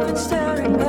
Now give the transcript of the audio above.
I've been staring.